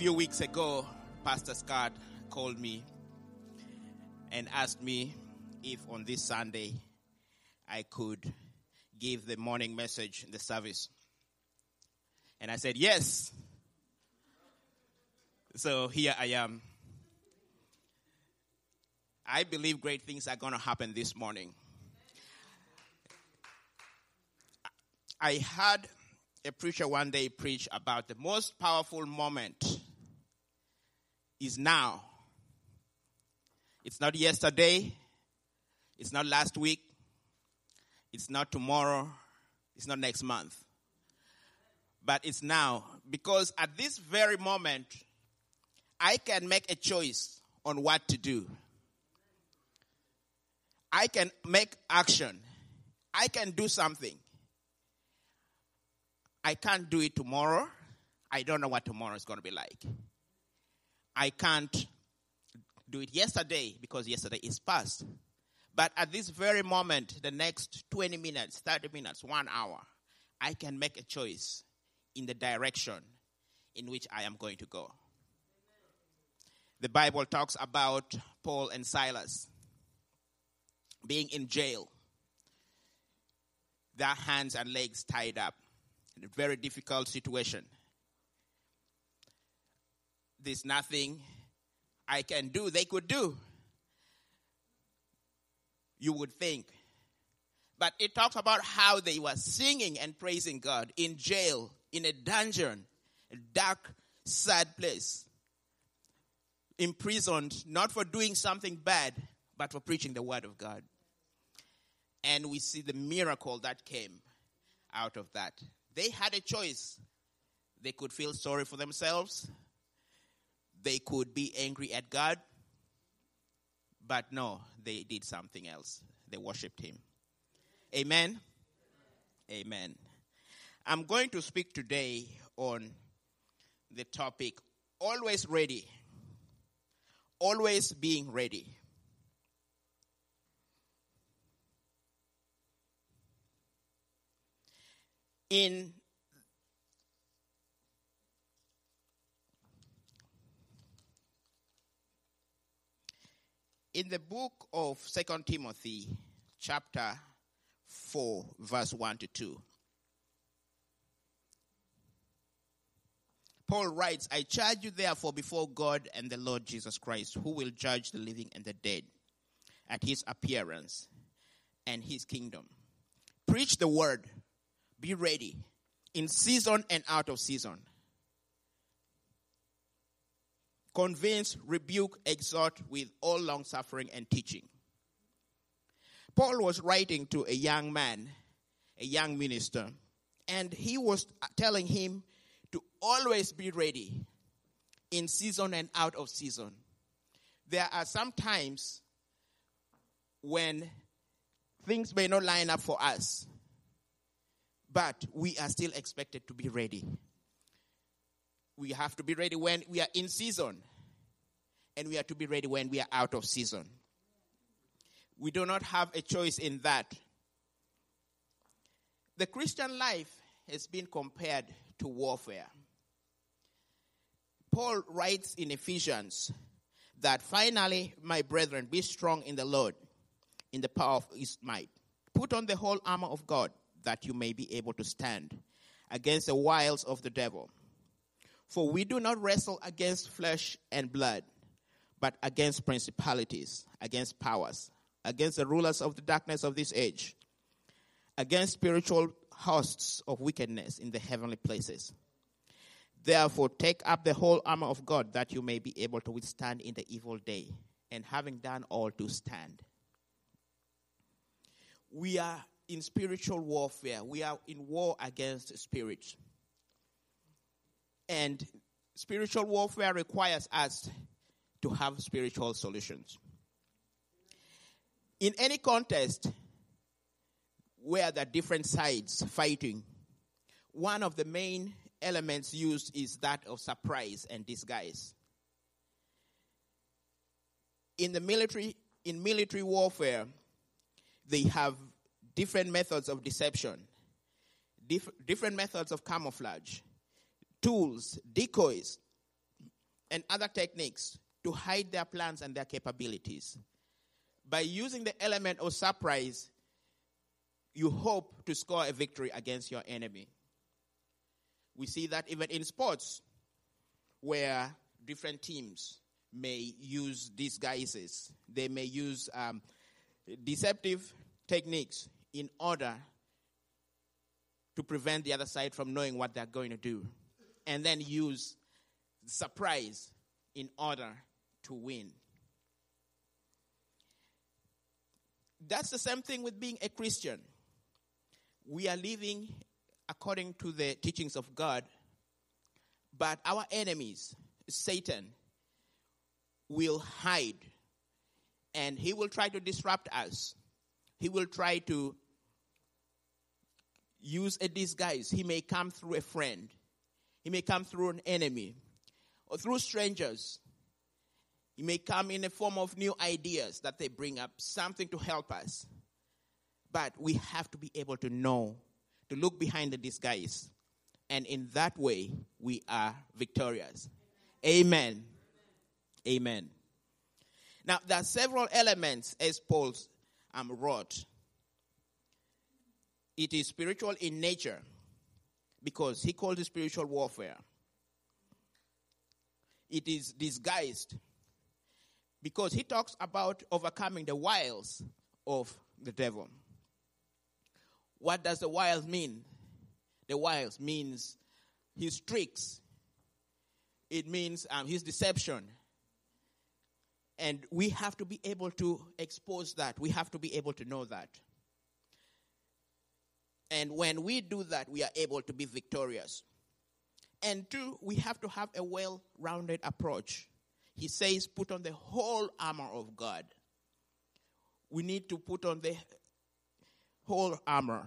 Few weeks ago, Pastor Scott called me and asked me if on this Sunday I could give the morning message in the service. And I said, yes. So here I am. I believe great things are going to happen this morning. I heard a preacher one day preach about the most powerful moment is now. It's not yesterday. It's not last week. It's not tomorrow. It's not next month. But it's now. Because at this very moment, I can make a choice on what to do. I can make action. I can do something. I can't do it tomorrow. I don't know what tomorrow is going to be like. I can't do it yesterday because yesterday is past. But at this very moment, the next 20 minutes, 30 minutes, one hour, I can make a choice in the direction in which I am going to go. The Bible talks about Paul and Silas being in jail, their hands and legs tied up in a very difficult situation. There's nothing I can do, they could do. You would think. But it talks about how they were singing and praising God in jail, in a dungeon, a dark, sad place. Imprisoned, not for doing something bad, but for preaching the word of God. And we see the miracle that came out of that. They had a choice. They could feel sorry for themselves, they could be angry at God, but no, they did something else. They worshiped Him. Amen. Amen. I'm going to speak today on the topic always ready. Always being ready. In in the book of Second Timothy, chapter 4, verse 1 to 2, Paul writes, I charge you therefore before God and the Lord Jesus Christ, who will judge the living and the dead at his appearance and his kingdom. Preach the word, be ready in season and out of season convince, rebuke, exhort with all long suffering and teaching. Paul was writing to a young man, a young minister, and he was telling him to always be ready in season and out of season. There are some times when things may not line up for us, but we are still expected to be ready we have to be ready when we are in season, and we are to be ready when we are out of season. We do not have a choice in that. The Christian life has been compared to warfare. Paul writes in Ephesians that finally, my brethren, be strong in the Lord, in the power of his might. Put on the whole armor of God that you may be able to stand against the wiles of the devil. For we do not wrestle against flesh and blood, but against principalities, against powers, against the rulers of the darkness of this age, against spiritual hosts of wickedness in the heavenly places. Therefore, take up the whole armor of God that you may be able to withstand in the evil day, and having done all to stand. We are in spiritual warfare, we are in war against spirits. And spiritual warfare requires us to have spiritual solutions. In any contest where there are different sides fighting, one of the main elements used is that of surprise and disguise. In the military, in military warfare, they have different methods of deception, diff- different methods of camouflage tools, decoys, and other techniques to hide their plans and their capabilities. By using the element of surprise, you hope to score a victory against your enemy. We see that even in sports, where different teams may use disguises, they may use um, deceptive techniques in order to prevent the other side from knowing what they're going to do, and then use surprise in order to win. That's the same thing with being a Christian. We are living according to the teachings of God, but our enemies, Satan, will hide and he will try to disrupt us. He will try to use a disguise. He may come through a friend, he may come through an enemy, or through strangers. He may come in the form of new ideas that they bring up, something to help us. But we have to be able to know, to look behind the disguise. And in that way, we are victorious. Amen. Amen. Now, there are several elements as Paul um, wrote. It is spiritual in nature because he called it spiritual warfare. It is disguised because he talks about overcoming the wiles of the devil. What does the wiles mean? The wiles means his tricks. It means um, his deception. And we have to be able to expose that. We have to be able to know that. And when we do that, we are able to be victorious. And two, we have to have a well rounded approach he says, put on the whole armor of God. We need to put on the whole armor,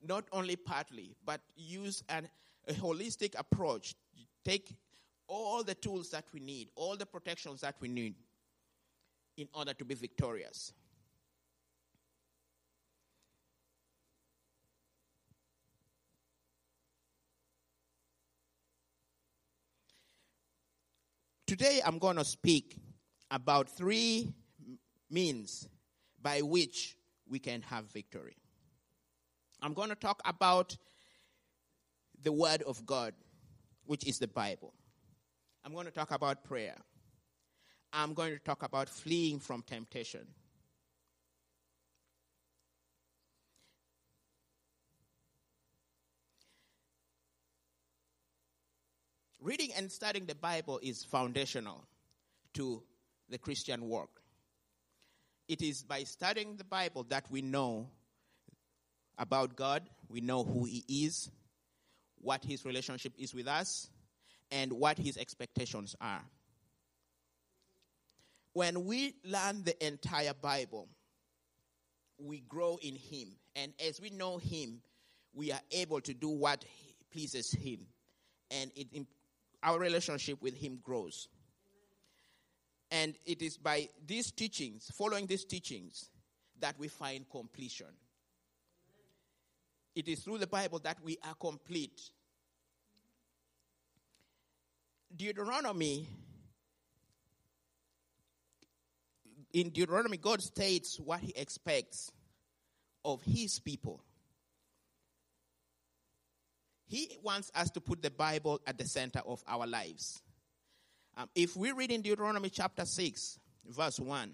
not only partly, but use an, a holistic approach. Take all the tools that we need, all the protections that we need in order to be victorious. Today I'm going to speak about three means by which we can have victory. I'm going to talk about the Word of God, which is the Bible. I'm going to talk about prayer. I'm going to talk about fleeing from temptation. Reading and studying the Bible is foundational to the Christian work. It is by studying the Bible that we know about God, we know who He is, what His relationship is with us, and what His expectations are. When we learn the entire Bible, we grow in Him. And as we know Him, we are able to do what pleases Him. And it our relationship with Him grows. And it is by these teachings, following these teachings, that we find completion. It is through the Bible that we are complete. Deuteronomy, in Deuteronomy, God states what He expects of His people. He wants us to put the Bible at the center of our lives. Um, if we read in Deuteronomy chapter 6, verse 1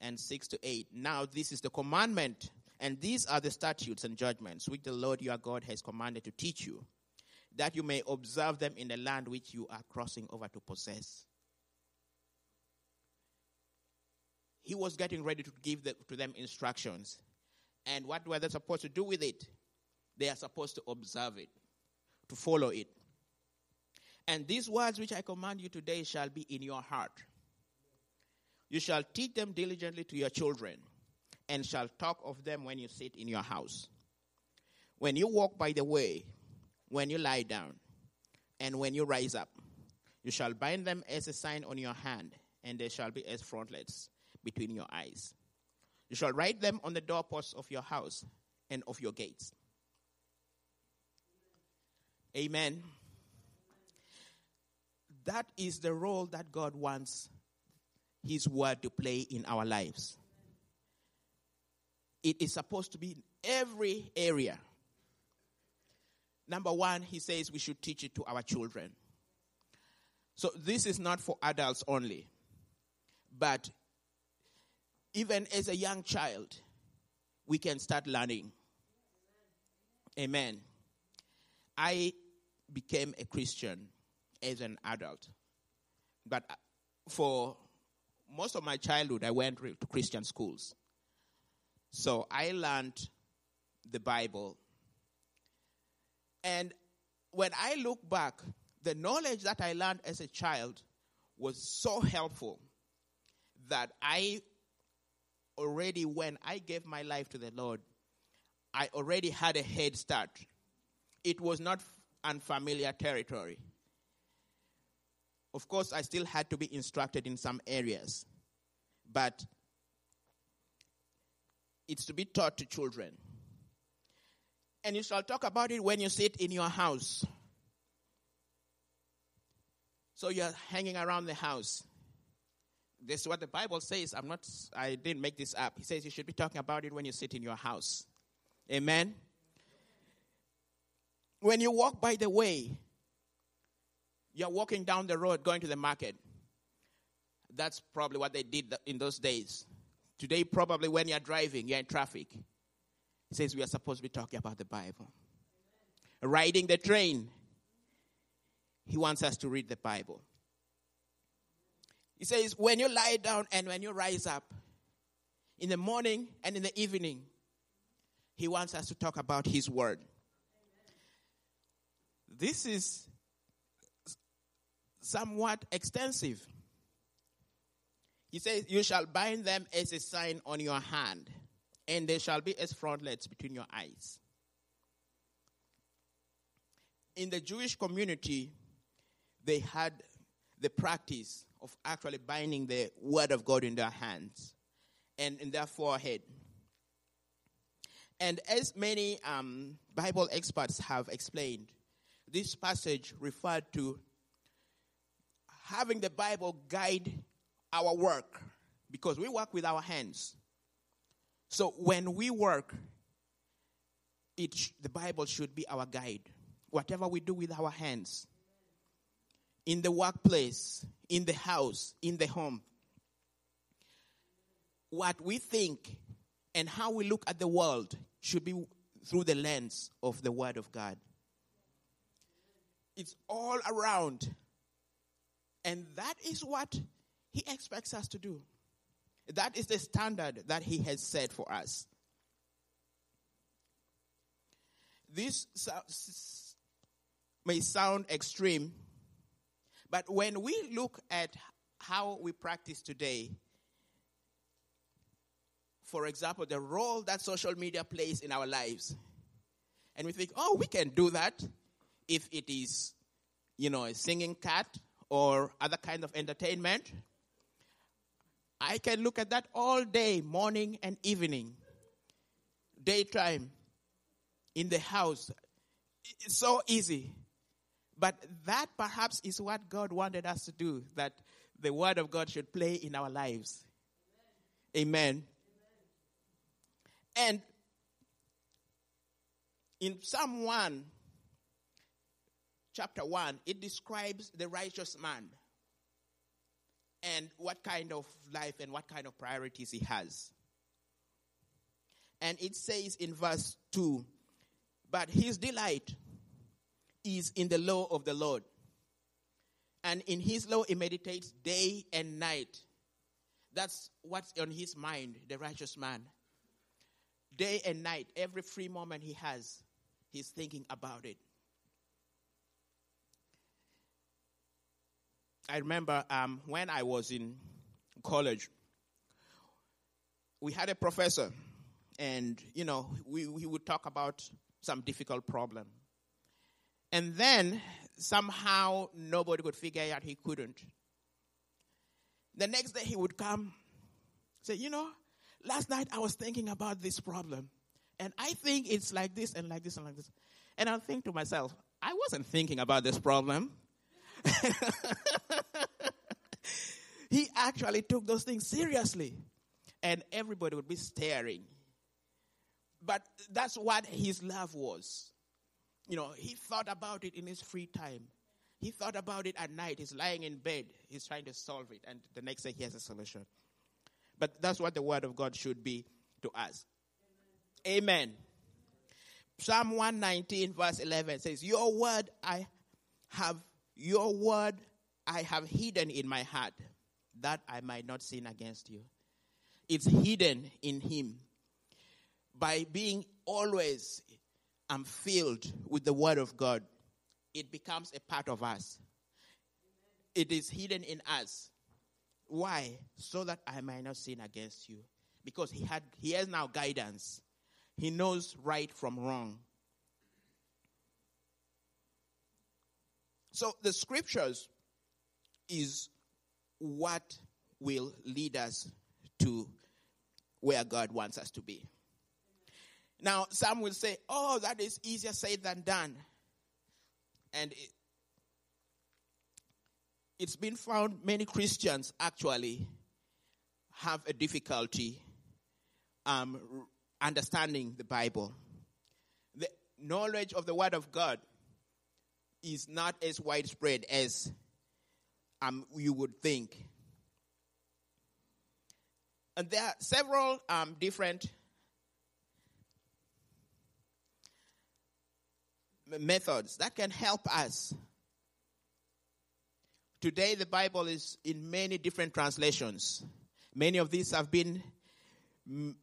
and 6 to 8, now this is the commandment, and these are the statutes and judgments which the Lord your God has commanded to teach you, that you may observe them in the land which you are crossing over to possess. He was getting ready to give the, to them instructions. And what were they supposed to do with it? They are supposed to observe it, to follow it. And these words which I command you today shall be in your heart. You shall teach them diligently to your children, and shall talk of them when you sit in your house. When you walk by the way, when you lie down, and when you rise up, you shall bind them as a sign on your hand, and they shall be as frontlets between your eyes. You shall write them on the doorposts of your house and of your gates. Amen. that is the role that God wants His word to play in our lives. It is supposed to be in every area. Number one, He says we should teach it to our children. So this is not for adults only, but even as a young child, we can start learning. Amen. I became a Christian as an adult. But uh, for most of my childhood, I went to Christian schools. So I learned the Bible. And when I look back, the knowledge that I learned as a child was so helpful that I already, when I gave my life to the Lord, I already had a head start. It was not unfamiliar territory. Of course, I still had to be instructed in some areas, but it's to be taught to children. And you shall talk about it when you sit in your house. So you're hanging around the house. This is what the Bible says. I'm not, I didn't make this up. He says you should be talking about it when you sit in your house. Amen. When you walk by the way, you're walking down the road going to the market. That's probably what they did in those days. Today, probably when you're driving, you're in traffic. He says we are supposed to be talking about the Bible. Riding the train, he wants us to read the Bible. He says, when you lie down and when you rise up, in the morning and in the evening, he wants us to talk about his word. This is somewhat extensive. He says, You shall bind them as a sign on your hand, and they shall be as frontlets between your eyes. In the Jewish community, they had the practice of actually binding the word of God in their hands and in their forehead. And as many um, Bible experts have explained, this passage referred to having the Bible guide our work because we work with our hands. So when we work, it the Bible should be our guide. Whatever we do with our hands, in the workplace, in the house, in the home, what we think and how we look at the world should be through the lens of the Word of God. It's all around. And that is what He expects us to do. That is the standard that He has set for us. This may sound extreme, but when we look at how we practice today, for example, the role that social media plays in our lives, and we think, oh, we can do that if it is, you know, a singing cat or other kind of entertainment. I can look at that all day, morning and evening, daytime, in the house. It's so easy. But that perhaps is what God wanted us to do, that the Word of God should play in our lives. Amen. And in Psalm 1, chapter 1, it describes the righteous man and what kind of life and what kind of priorities he has. And it says in verse 2 But his delight is in the law of the Lord. And in his law he meditates day and night. That's what's on his mind, the righteous man. Day and night, every free moment he has, he's thinking about it. I remember um, when I was in college, we had a professor, and you know, we, we would talk about some difficult problem. And then somehow nobody could figure out he couldn't. The next day he would come, say, You know, last night I was thinking about this problem, and I think it's like this and like this and like this. And I'll think to myself, I wasn't thinking about this problem. he actually took those things seriously. And everybody would be staring. But that's what his love was. You know, he thought about it in his free time. He thought about it at night. He's lying in bed. He's trying to solve it. And the next day he has a solution. But that's what the word of God should be to us. Amen. Amen. Psalm 119, verse 11 says, Your word I have, your word I have hidden in my heart, that I might not sin against you. It's hidden in him. By being always I'm filled with the word of God, it becomes a part of us. It is hidden in us. Why? So that I might not sin against you. Because he had he has now guidance. He knows right from wrong. So the scriptures is what will lead us to where God wants us to be. Now, some will say, oh, that is easier said than done. And it, it's been found many Christians actually have a difficulty um, understanding the Bible. The knowledge of the Word of God is not as widespread as um, you would think. And there are several um, different methods that can help us. Today, the Bible is in many different translations. Many of these have been m-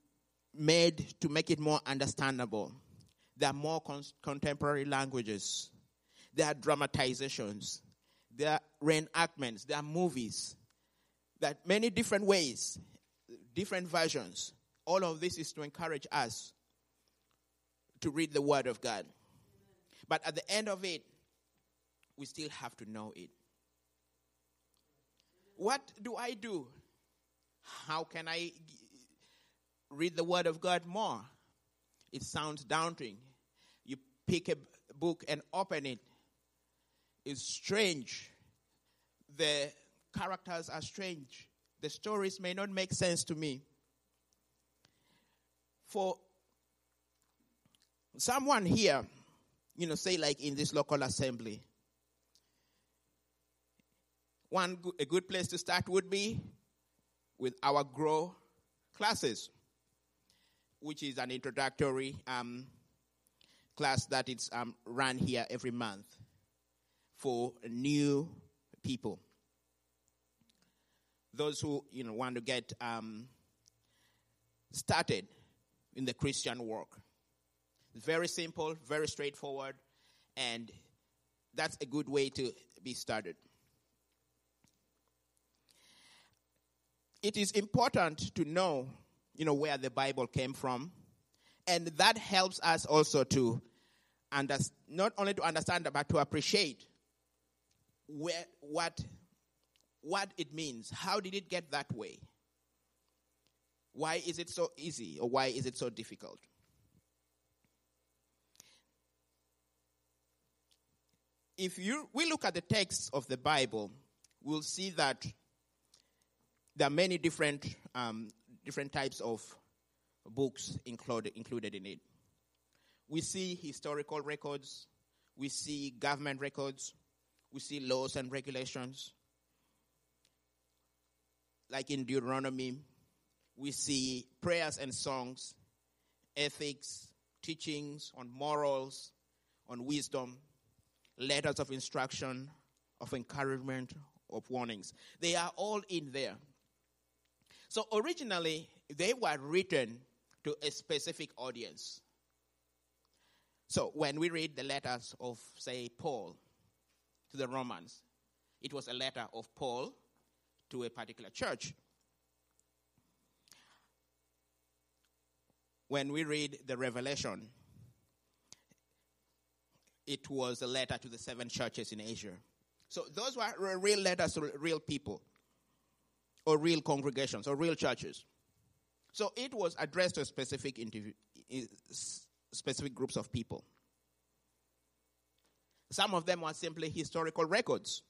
made to make it more understandable. There are more con- contemporary languages. There are dramatizations. There are reenactments. There are movies. There are many different ways, different versions. All of this is to encourage us to read the Word of God. But at the end of it, we still have to know it. What do I do? How can I read the Word of God more? It sounds daunting. You pick a book and open it. It's strange. The characters are strange. The stories may not make sense to me. For someone here you know, say like in this local assembly. One a good place to start would be with our grow classes, which is an introductory um, class that is um, run here every month for new people. Those who you know want to get um, started in the Christian work. Very simple, very straightforward, and that's a good way to be started. It is important to know, you know, where the Bible came from, and that helps us also to understand, not only to understand but to appreciate where what what it means. How did it get that way? Why is it so easy or why is it so difficult? if you we look at the texts of the Bible, we'll see that there are many different um, different types of books included included in it. We see historical records, we see government records, we see laws and regulations. Like in Deuteronomy, we see prayers and songs, ethics, teachings on morals, on wisdom, letters of instruction, of encouragement, of warnings. They are all in there. So originally, they were written to a specific audience. So when we read the letters of, say, Paul the Romans, it was a letter of Paul to a particular church. When we read the Revelation, it was a letter to the seven churches in Asia. So those were real letters to real people, or real congregations, or real churches. So it was addressed to specific specific groups of people. Some of them were simply historical records,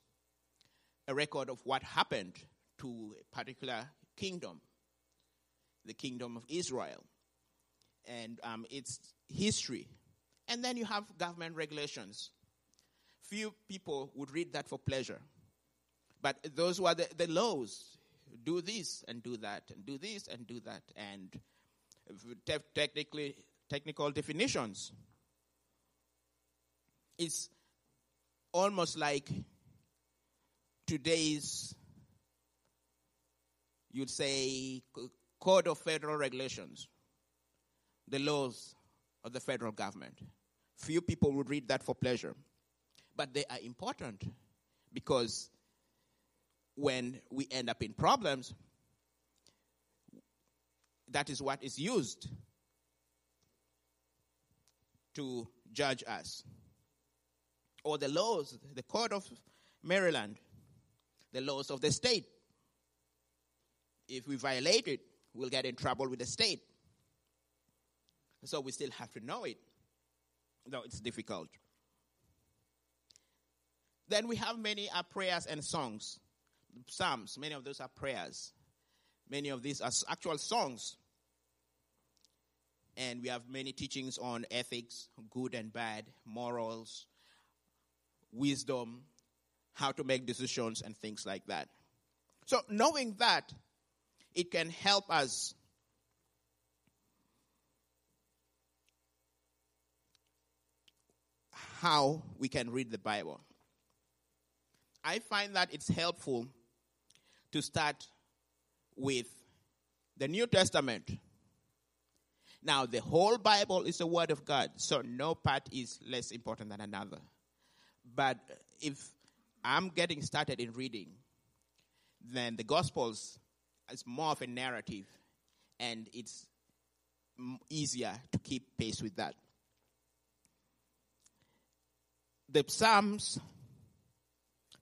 a record of what happened to a particular kingdom, the kingdom of Israel, and um, its history. And then you have government regulations. Few people would read that for pleasure. But those were the, the laws do this and do that and do this and do that and te- technically technical definitions. It's almost like today's you'd say code of federal regulations, the laws of the federal government. Few people would read that for pleasure, but they are important because when we end up in problems, that is what is used to judge us. Or the laws, the court of Maryland, the laws of the state. If we violate it, we'll get in trouble with the state. So we still have to know it, though it's difficult. Then we have many uh, prayers and songs. Psalms, many of those are prayers. Many of these are actual songs. And we have many teachings on ethics, good and bad, morals, wisdom, how to make decisions, and things like that. So, knowing that, it can help us how we can read the Bible. I find that it's helpful to start with the New Testament. Now, the whole Bible is the Word of God, so no part is less important than another. But if I'm getting started in reading, then the Gospels is more of a narrative, and it's easier to keep pace with that. The Psalms,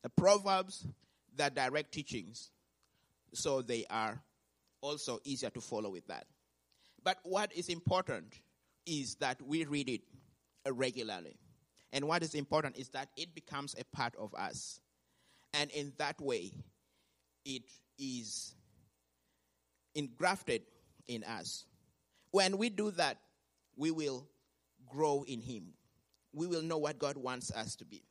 the Proverbs, the direct teachings so they are also easier to follow with that. But what is important is that we read it regularly. And what is important is that it becomes a part of us. And in that way, it is engrafted in us. When we do that, we will grow in Him. We will know what God wants us to be.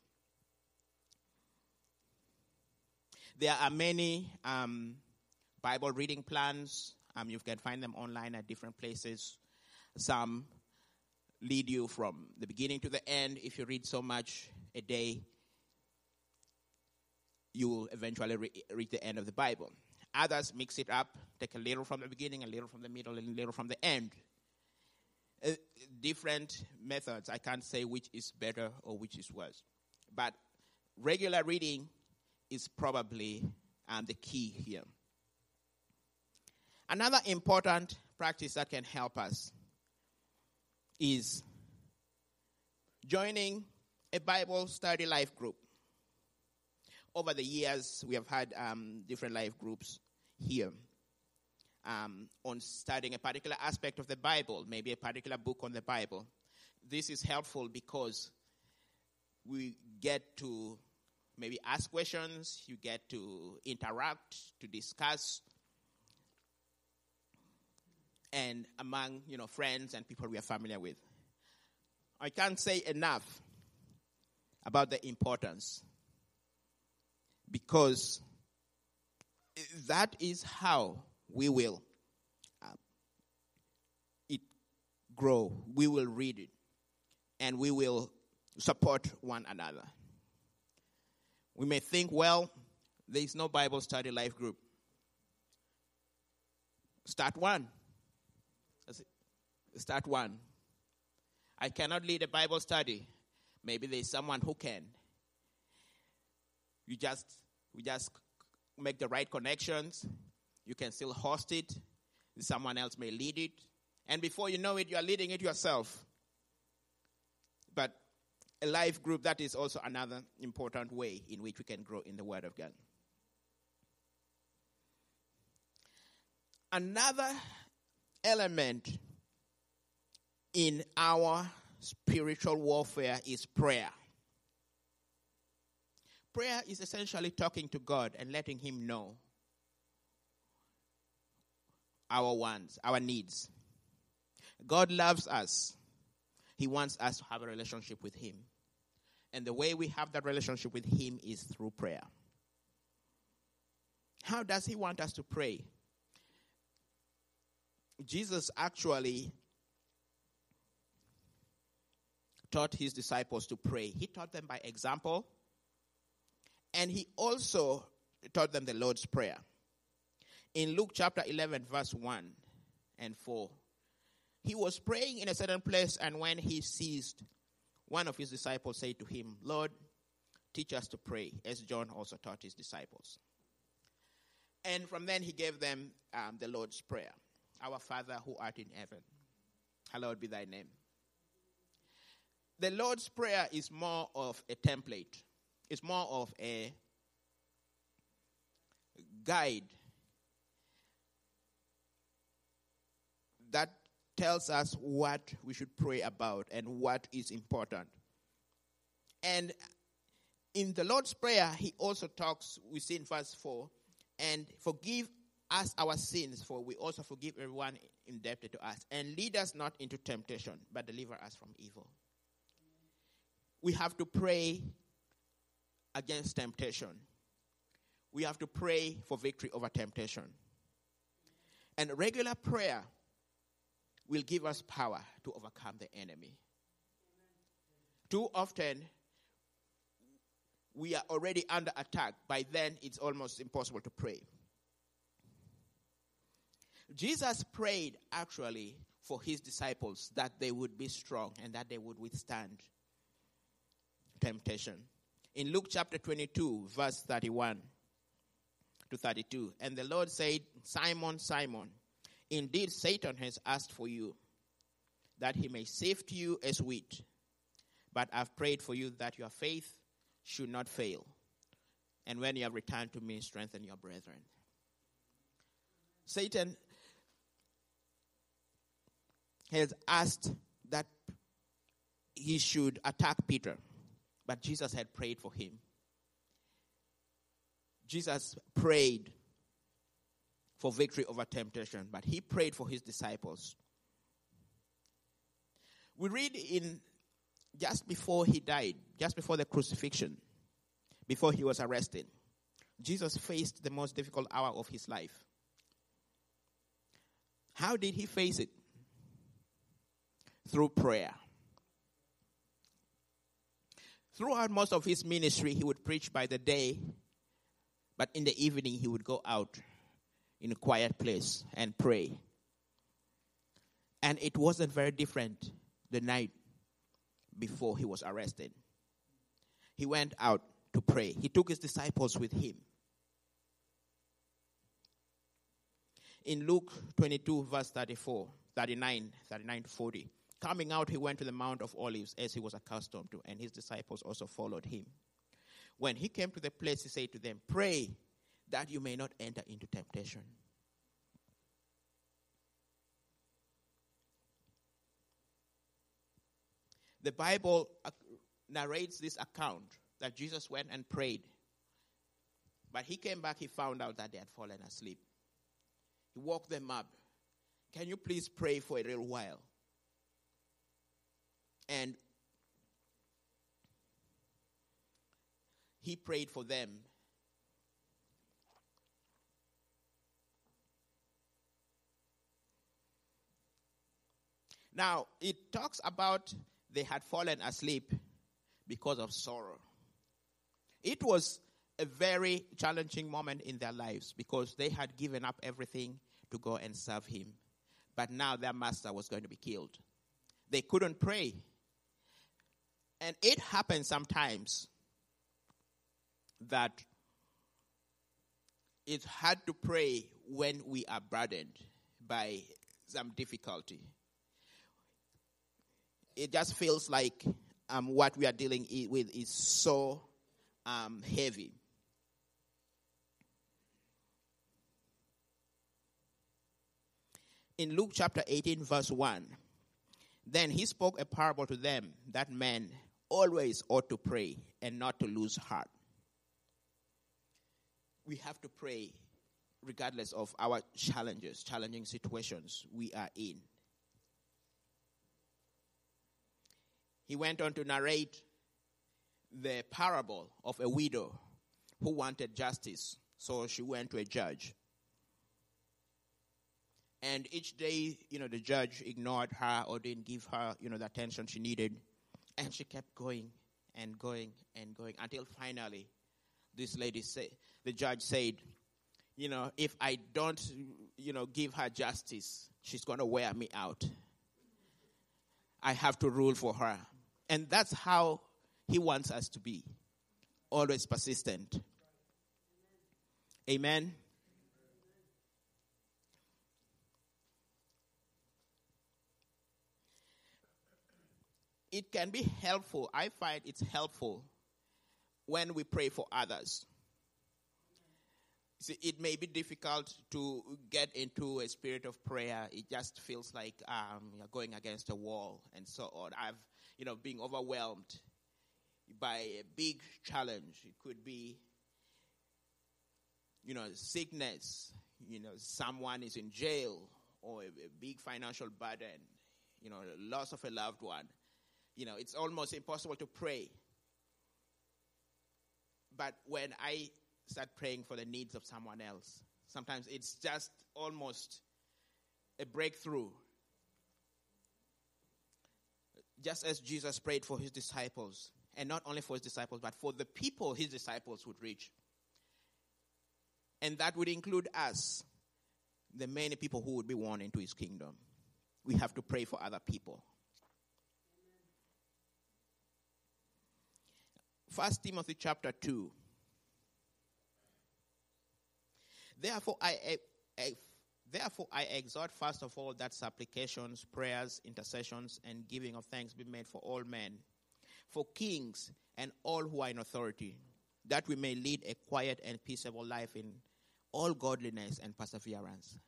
There are many um, Bible reading plans. Um, you can find them online at different places. Some lead you from the beginning to the end. If you read so much a day, you will eventually re- reach the end of the Bible. Others mix it up, take a little from the beginning, a little from the middle, and a little from the end. Uh, different methods. I can't say which is better or which is worse. But regular reading is probably um, the key here. Another important practice that can help us is joining a Bible study life group. Over the years, we have had um, different life groups here um, on studying a particular aspect of the Bible, maybe a particular book on the Bible. This is helpful because we get to maybe ask questions, you get to interact, to discuss and among you know friends and people we are familiar with. I can't say enough about the importance because that is how we will uh, it grow. We will read it, and we will support one another. We may think, well, there is no Bible study life group. Start one. Start one. I cannot lead a Bible study. Maybe there's someone who can. You just we just make the right connections. You can still host it. Someone else may lead it. And before you know it, you are leading it yourself. But a life group, that is also another important way in which we can grow in the Word of God. Another element in our spiritual warfare is prayer. Prayer is essentially talking to God and letting Him know our wants, our needs. God loves us. He wants us to have a relationship with Him. And the way we have that relationship with Him is through prayer. How does He want us to pray? Jesus actually taught His disciples to pray. He taught them by example, and He also taught them the Lord's Prayer. In Luke chapter 11, verse 1 and 4, he was praying in a certain place, and when he ceased, one of his disciples said to him, Lord, teach us to pray, as John also taught his disciples. And from then he gave them um, the Lord's Prayer Our Father who art in heaven, hallowed be thy name. The Lord's Prayer is more of a template, it's more of a guide that tells us what we should pray about and what is important. And in the Lord's Prayer, he also talks, we see in verse 4, and forgive us our sins, for we also forgive everyone indebted to us. And lead us not into temptation, but deliver us from evil. We have to pray against temptation. We have to pray for victory over temptation. And regular prayer will give us power to overcome the enemy. Too often, we are already under attack. By then, it's almost impossible to pray. Jesus prayed actually for his disciples that they would be strong and that they would withstand temptation. In Luke chapter 22, verse 31 to 32, and the Lord said, Simon, Simon, Indeed, Satan has asked for you that he may sift you as wheat. But I've prayed for you that your faith should not fail. And when you have returned to me, strengthen your brethren. Satan has asked that he should attack Peter, but Jesus had prayed for him. Jesus prayed for victory over temptation, but he prayed for his disciples. We read in just before he died, just before the crucifixion, before he was arrested, Jesus faced the most difficult hour of his life. How did he face it? Through prayer. Throughout most of his ministry, he would preach by the day, but in the evening, he would go out in a quiet place and pray. And it wasn't very different the night before he was arrested. He went out to pray. He took his disciples with him. In Luke 22, verse 34, 39, 39 to 40, coming out, he went to the Mount of Olives as he was accustomed to, and his disciples also followed him. When he came to the place, he said to them, Pray that you may not enter into temptation. The Bible uh, narrates this account that Jesus went and prayed. But he came back, he found out that they had fallen asleep. He woke them up. Can you please pray for a little while? And he prayed for them Now, it talks about they had fallen asleep because of sorrow. It was a very challenging moment in their lives because they had given up everything to go and serve him. But now their master was going to be killed. They couldn't pray. And it happens sometimes that it's hard to pray when we are burdened by some difficulty it just feels like um, what we are dealing with is so um, heavy. In Luke chapter 18, verse 1, then he spoke a parable to them that men always ought to pray and not to lose heart. We have to pray regardless of our challenges, challenging situations we are in. He went on to narrate the parable of a widow who wanted justice, so she went to a judge. And each day, you know, the judge ignored her or didn't give her, you know, the attention she needed. And she kept going and going and going until finally this lady said, the judge said, you know, if I don't, you know, give her justice, she's going to wear me out. I have to rule for her. And that's how he wants us to be always persistent. Amen. It can be helpful. I find it's helpful when we pray for others. See, it may be difficult to get into a spirit of prayer. It just feels like um, you're going against a wall and so on. I've, you know, being overwhelmed by a big challenge. It could be, you know, sickness. You know, someone is in jail or a, a big financial burden. You know, loss of a loved one. You know, it's almost impossible to pray. But when I start praying for the needs of someone else. Sometimes it's just almost a breakthrough. Just as Jesus prayed for his disciples, and not only for his disciples, but for the people his disciples would reach. And that would include us, the many people who would be won into his kingdom. We have to pray for other people. First Timothy chapter 2 Therefore, I, I, therefore, I exhort first of all that supplications, prayers, intercessions, and giving of thanks be made for all men, for kings and all who are in authority, that we may lead a quiet and peaceable life in all godliness and perseverance.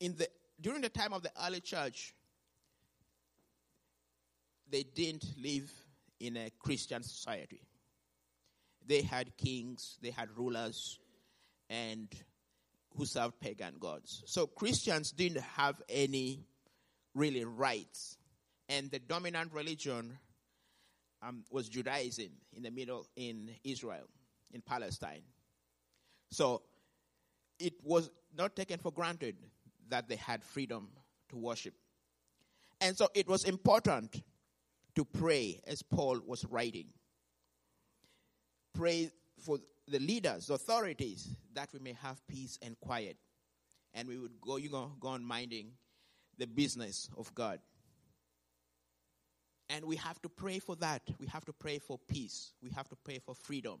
In the, during the time of the early church, they didn't live in a Christian society. They had kings, they had rulers, and who served pagan gods. So Christians didn't have any really rights. And the dominant religion um, was Judaism in the middle in Israel, in Palestine. So it was not taken for granted that they had freedom to worship. And so it was important to pray as Paul was writing. Pray for the leaders, authorities, that we may have peace and quiet. And we would go, you know, go on minding the business of God. And we have to pray for that. We have to pray for peace. We have to pray for freedom,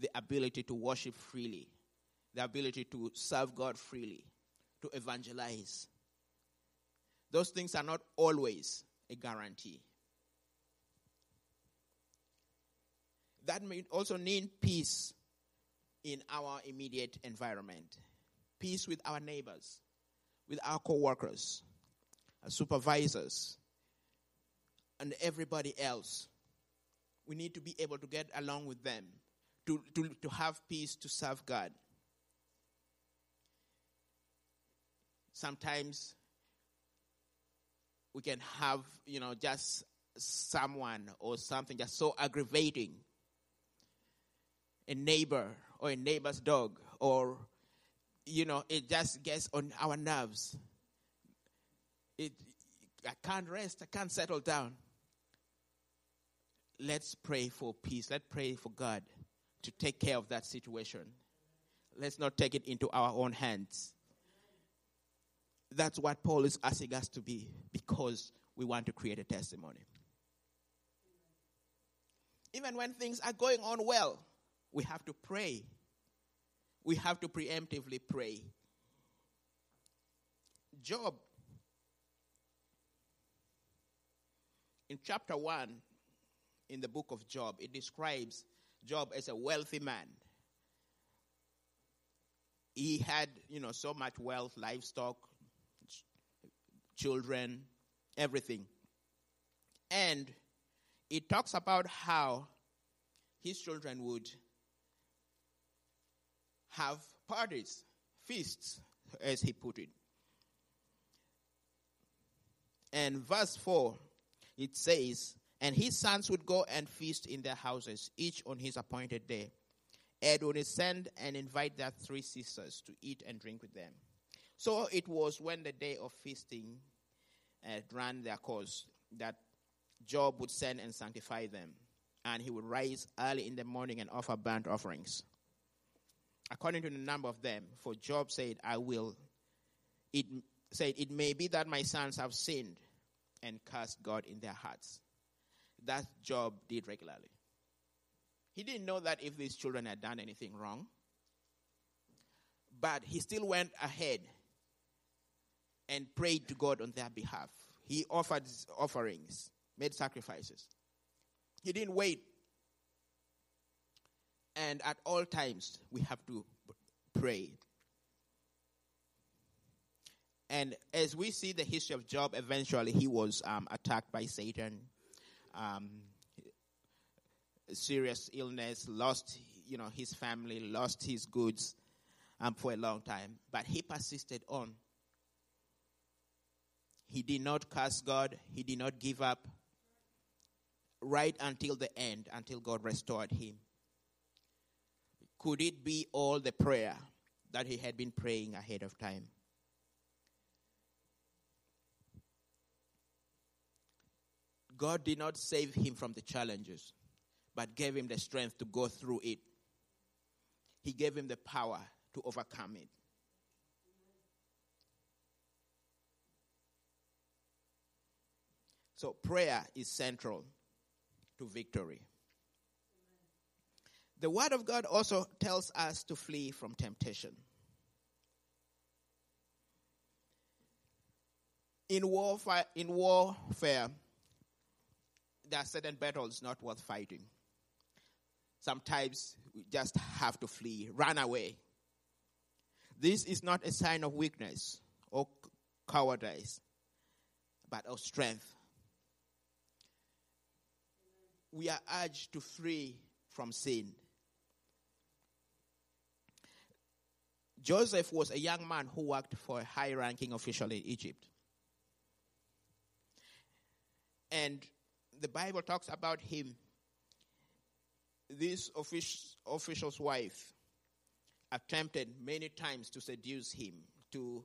the ability to worship freely, the ability to serve God freely, to evangelize. Those things are not always a guarantee. that may also mean peace in our immediate environment, peace with our neighbors, with our co-workers, our supervisors, and everybody else. We need to be able to get along with them, to, to, to have peace to serve God. Sometimes we can have, you know, just someone or something just so aggravating. A neighbor or a neighbor's dog or you know it just gets on our nerves. It i can't rest. I can't settle down. Let's pray for peace. Let's pray for god to take care of that situation. Let's not take it into our own hands that's what paul is asking us to be because we want to create a testimony even when things are going on well we have to pray. We have to preemptively pray. Job, in chapter 1 in the book of Job, it describes Job as a wealthy man. He had, you know, so much wealth, livestock, children, everything. And it talks about how his children would have parties, feasts, as he put it. And verse 4, it says, And his sons would go and feast in their houses, each on his appointed day. Ed would send and invite their three sisters to eat and drink with them. So it was when the day of feasting uh, ran their course that Job would send and sanctify them, and he would rise early in the morning and offer burnt offerings. According to the number of them, for Job said, I will. It said, It may be that my sons have sinned and cursed God in their hearts. That Job did regularly. He didn't know that if these children had done anything wrong, but he still went ahead and prayed to God on their behalf. He offered offerings, made sacrifices. He didn't wait. And at all times, we have to pray. And as we see the history of Job, eventually he was um, attacked by Satan. Um, serious illness, lost, you know, his family, lost his goods um, for a long time. But he persisted on. He did not curse God. He did not give up right until the end, until God restored him. Could it be all the prayer that he had been praying ahead of time? God did not save him from the challenges, but gave him the strength to go through it. He gave him the power to overcome it. So, prayer is central to victory. The Word of God also tells us to flee from temptation. In warfare, in warfare, there are certain battles not worth fighting. Sometimes we just have to flee, run away. This is not a sign of weakness or cowardice, but of strength we are urged to flee from sin. Joseph was a young man who worked for a high ranking official in Egypt. And the Bible talks about him. This official's wife attempted many times to seduce him, to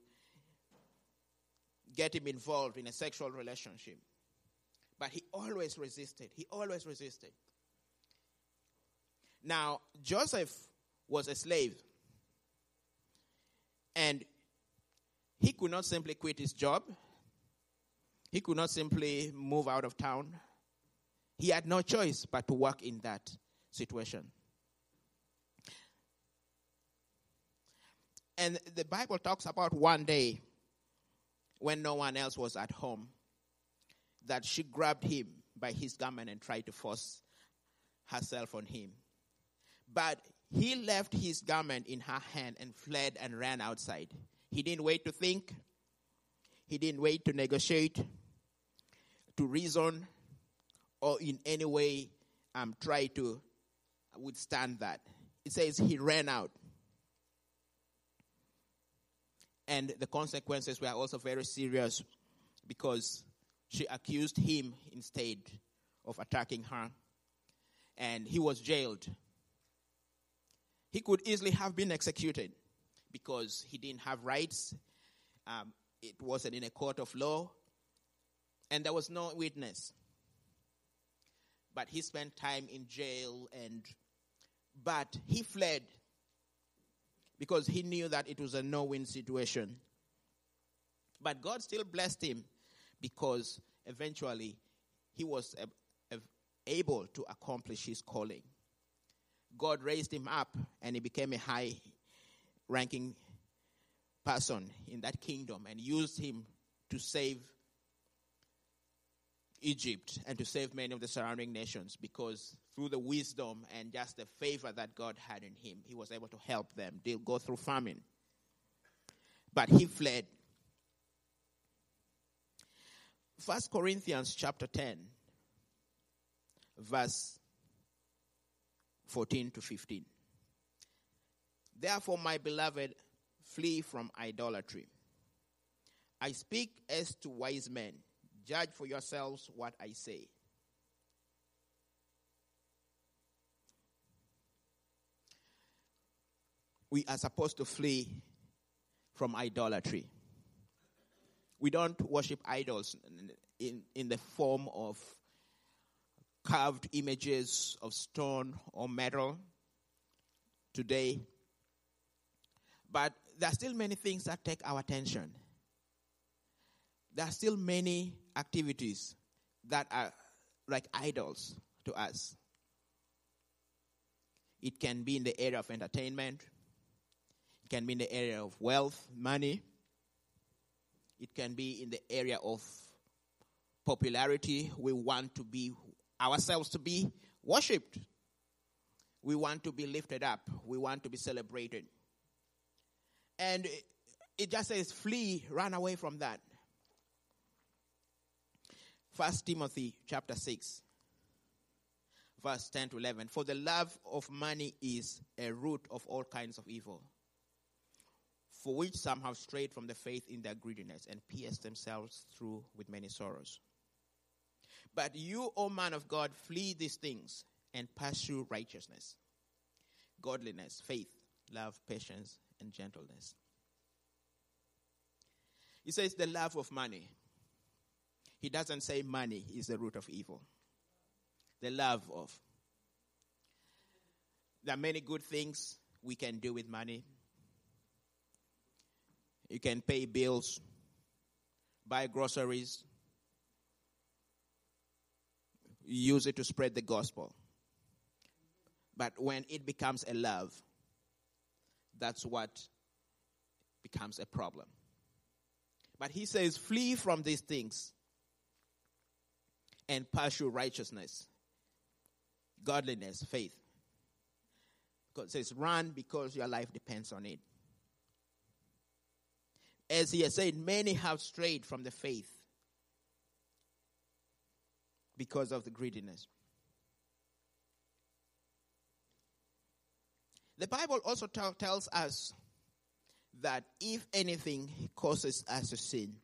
get him involved in a sexual relationship. But he always resisted. He always resisted. Now, Joseph was a slave. And he could not simply quit his job. He could not simply move out of town. He had no choice but to work in that situation. And the Bible talks about one day when no one else was at home that she grabbed him by his garment and tried to force herself on him. But he left his garment in her hand and fled and ran outside. He didn't wait to think, he didn't wait to negotiate, to reason, or in any way um, try to withstand that. It says he ran out. And the consequences were also very serious because she accused him instead of attacking her, and he was jailed. He could easily have been executed because he didn't have rights. Um, it wasn't in a court of law, and there was no witness. But he spent time in jail, and but he fled because he knew that it was a no-win situation. But God still blessed him because eventually he was able to accomplish his calling. God raised him up and he became a high ranking person in that kingdom and used him to save Egypt and to save many of the surrounding nations because through the wisdom and just the favor that God had in him, he was able to help them. They'll go through famine. But he fled First Corinthians chapter 10 verse 14 to 15. Therefore, my beloved, flee from idolatry. I speak as to wise men. Judge for yourselves what I say. We are supposed to flee from idolatry. We don't worship idols in, in the form of carved images of stone or metal today. But there are still many things that take our attention. There are still many activities that are like idols to us. It can be in the area of entertainment, it can be in the area of wealth, money, it can be in the area of popularity. We want to be ourselves to be worshipped. We want to be lifted up. We want to be celebrated. And it just says, flee, run away from that. First Timothy chapter 6, verse 10 to 11. For the love of money is a root of all kinds of evil, for which some have strayed from the faith in their greediness and pierced themselves through with many sorrows. But you, O man of God, flee these things and pursue righteousness, godliness, faith, love, patience, and gentleness. He says the love of money. He doesn't say money is the root of evil. The love of. There are many good things we can do with money. You can pay bills, buy groceries, use it to spread the gospel. But when it becomes a love, that's what becomes a problem. But he says, flee from these things and pursue righteousness, godliness, faith. God says, run because your life depends on it. As he has said, many have strayed from the faith because of the greediness. The Bible also t- tells us that if anything causes us to sin,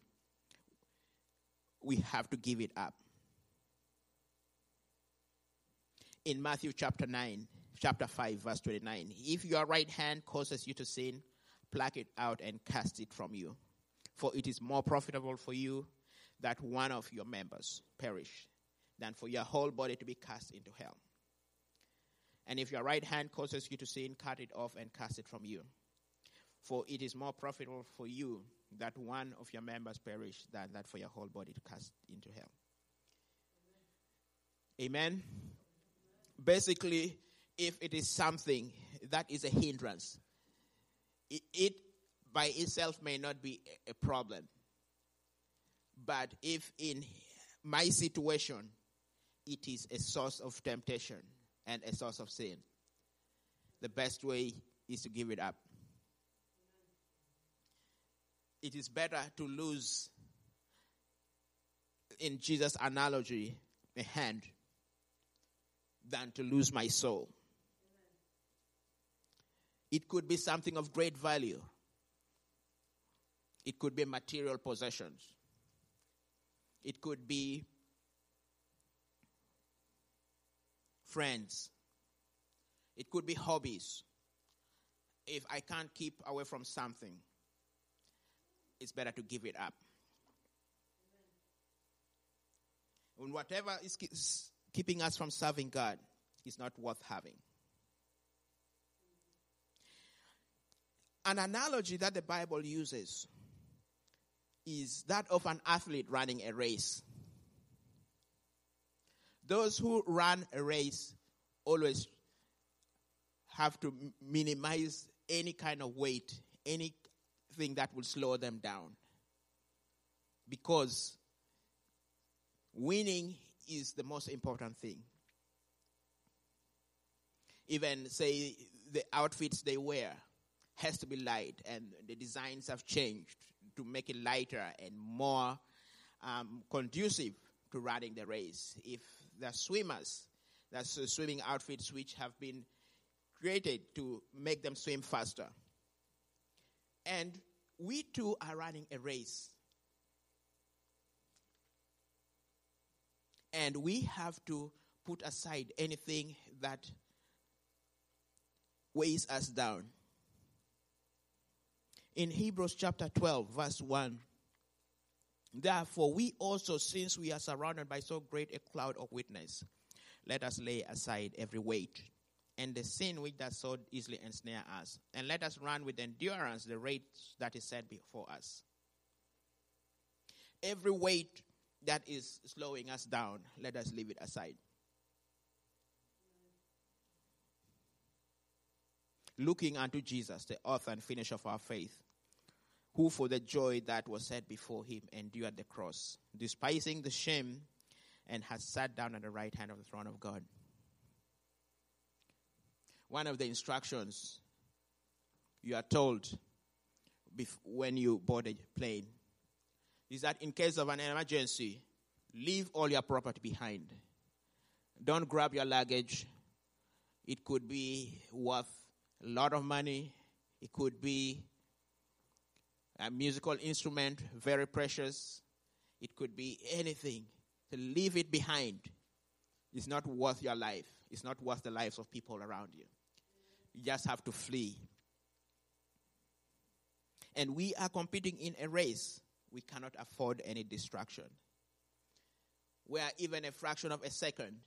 we have to give it up. In Matthew chapter 9, chapter 5, verse 29, if your right hand causes you to sin, pluck it out and cast it from you. For it is more profitable for you that one of your members perish than for your whole body to be cast into hell. And if your right hand causes you to sin, cut it off and cast it from you. For it is more profitable for you that one of your members perish than that for your whole body to cast into hell. Amen. Basically, if it is something that is a hindrance, it, it by itself may not be a problem. But if in my situation it is a source of temptation and a source of sin. The best way is to give it up. It is better to lose, in Jesus' analogy, a hand than to lose my soul. It could be something of great value. It could be material possessions. It could be friends. It could be hobbies. If I can't keep away from something, it's better to give it up. And whatever is keeping us from serving God is not worth having. An analogy that the Bible uses is that of an athlete running a race. Those who run a race always have to minimize any kind of weight, anything that will slow them down. Because winning is the most important thing. Even, say, the outfits they wear has to be light, and the designs have changed to make it lighter and more um, conducive to running the race. If the swimmers, That's uh, swimming outfits which have been created to make them swim faster. And we too are running a race. And we have to put aside anything that weighs us down. In Hebrews chapter 12, verse 1, therefore we also, since we are surrounded by so great a cloud of witness, let us lay aside every weight and the sin which does so easily ensnare us, and let us run with endurance the race that is set before us. Every weight that is slowing us down, let us leave it aside. Looking unto Jesus, the author and finisher of our faith, who for the joy that was set before him endured the cross, despising the shame, and has sat down at the right hand of the throne of God. One of the instructions you are told when you board a plane is that in case of an emergency, leave all your property behind. Don't grab your luggage. It could be worth a lot of money. It could be a musical instrument, very precious. It could be anything. To leave it behind is not worth your life. It's not worth the lives of people around you. You just have to flee. And we are competing in a race. We cannot afford any distraction. Where even a fraction of a second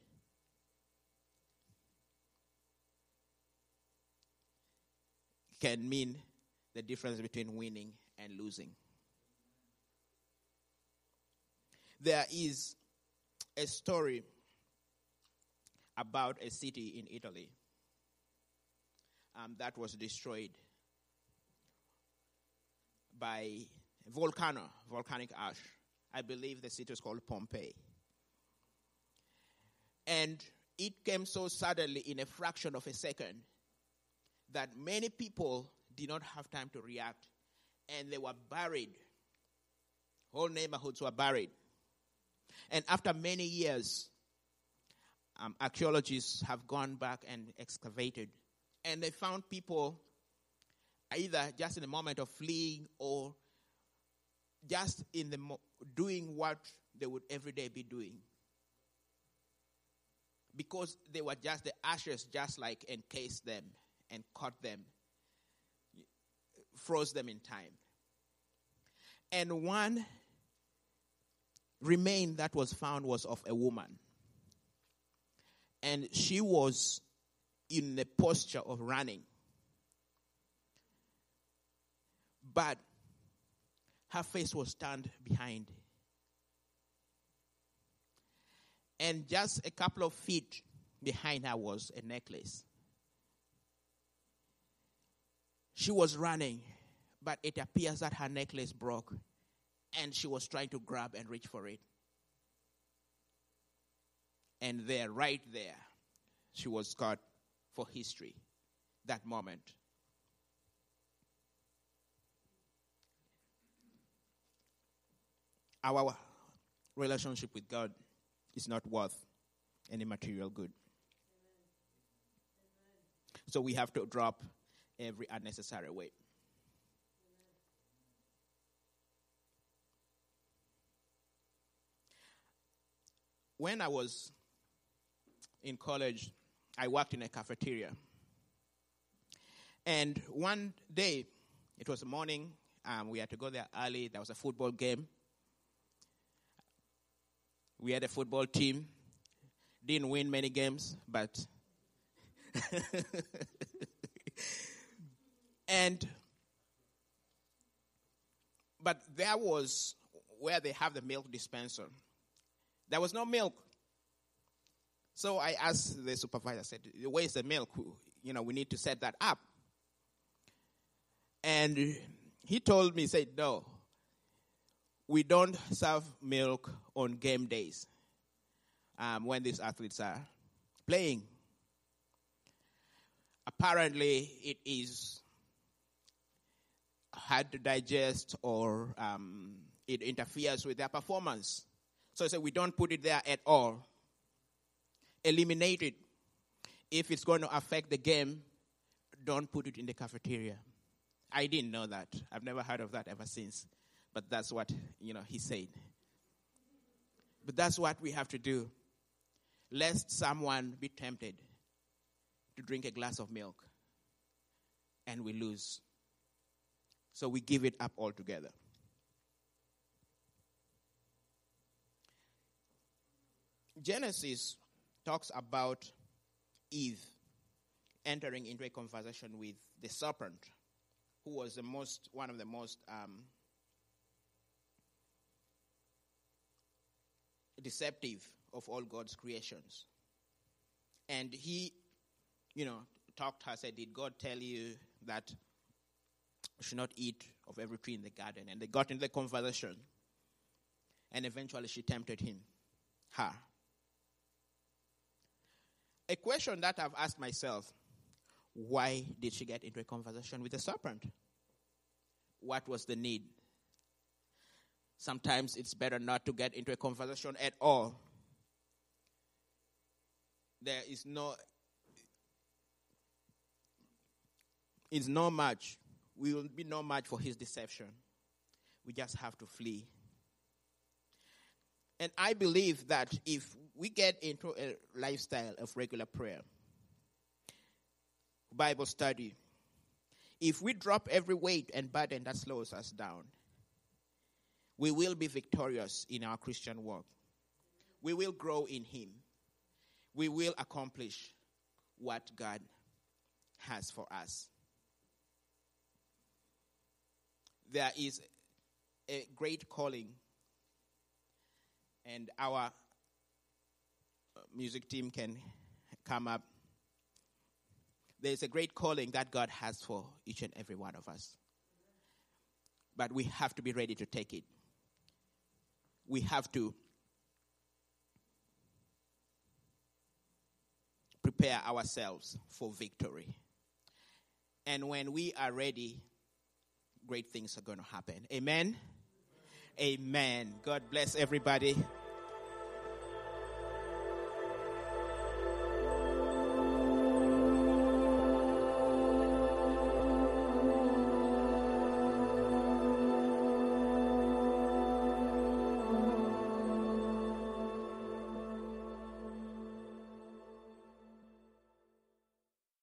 can mean the difference between winning and losing. There is a story about a city in Italy um, that was destroyed by volcano, volcanic ash. I believe the city was called Pompeii. And it came so suddenly in a fraction of a second that many people did not have time to react and they were buried. Whole neighborhoods were buried. And after many years, um, archaeologists have gone back and excavated and they found people either just in the moment of fleeing or just in the mo- doing what they would every day be doing because they were just the ashes just like encased them and caught them froze them in time and one remain that was found was of a woman and she was in the posture of running. But her face was turned behind. And just a couple of feet behind her was a necklace. She was running, but it appears that her necklace broke and she was trying to grab and reach for it. And there, right there, she was caught for history, that moment. Our relationship with God is not worth any material good. So we have to drop every unnecessary way. When I was in college, I worked in a cafeteria. And one day, it was morning, um, we had to go there early. There was a football game. We had a football team. Didn't win many games, but. and. But there was where they have the milk dispenser. There was no milk. So I asked the supervisor, I said, Where's the milk? You know, we need to set that up. And he told me, he said, No, we don't serve milk on game days um, when these athletes are playing. Apparently, it is hard to digest or um, it interferes with their performance. So I We don't put it there at all eliminate it. If it's going to affect the game, don't put it in the cafeteria. I didn't know that. I've never heard of that ever since. But that's what, you know, he said. But that's what we have to do. Lest someone be tempted to drink a glass of milk and we lose. So we give it up altogether. Genesis talks about Eve entering into a conversation with the serpent, who was the most one of the most um, deceptive of all God's creations. And he, you know, talked her, said, Did God tell you that should not eat of every tree in the garden? And they got into the conversation. And eventually she tempted him, her. A question that I've asked myself why did she get into a conversation with the serpent? What was the need? Sometimes it's better not to get into a conversation at all. There is no it's no match. We will be no match for his deception. We just have to flee. And I believe that if we get into a lifestyle of regular prayer, Bible study, if we drop every weight and burden that slows us down, we will be victorious in our Christian walk. We will grow in Him. We will accomplish what God has for us. There is a great calling, and our uh, music team can come up. There's a great calling that God has for each and every one of us. But we have to be ready to take it we have to prepare ourselves for victory. And when we are ready, great things are going to happen. Amen. Amen. God bless everybody.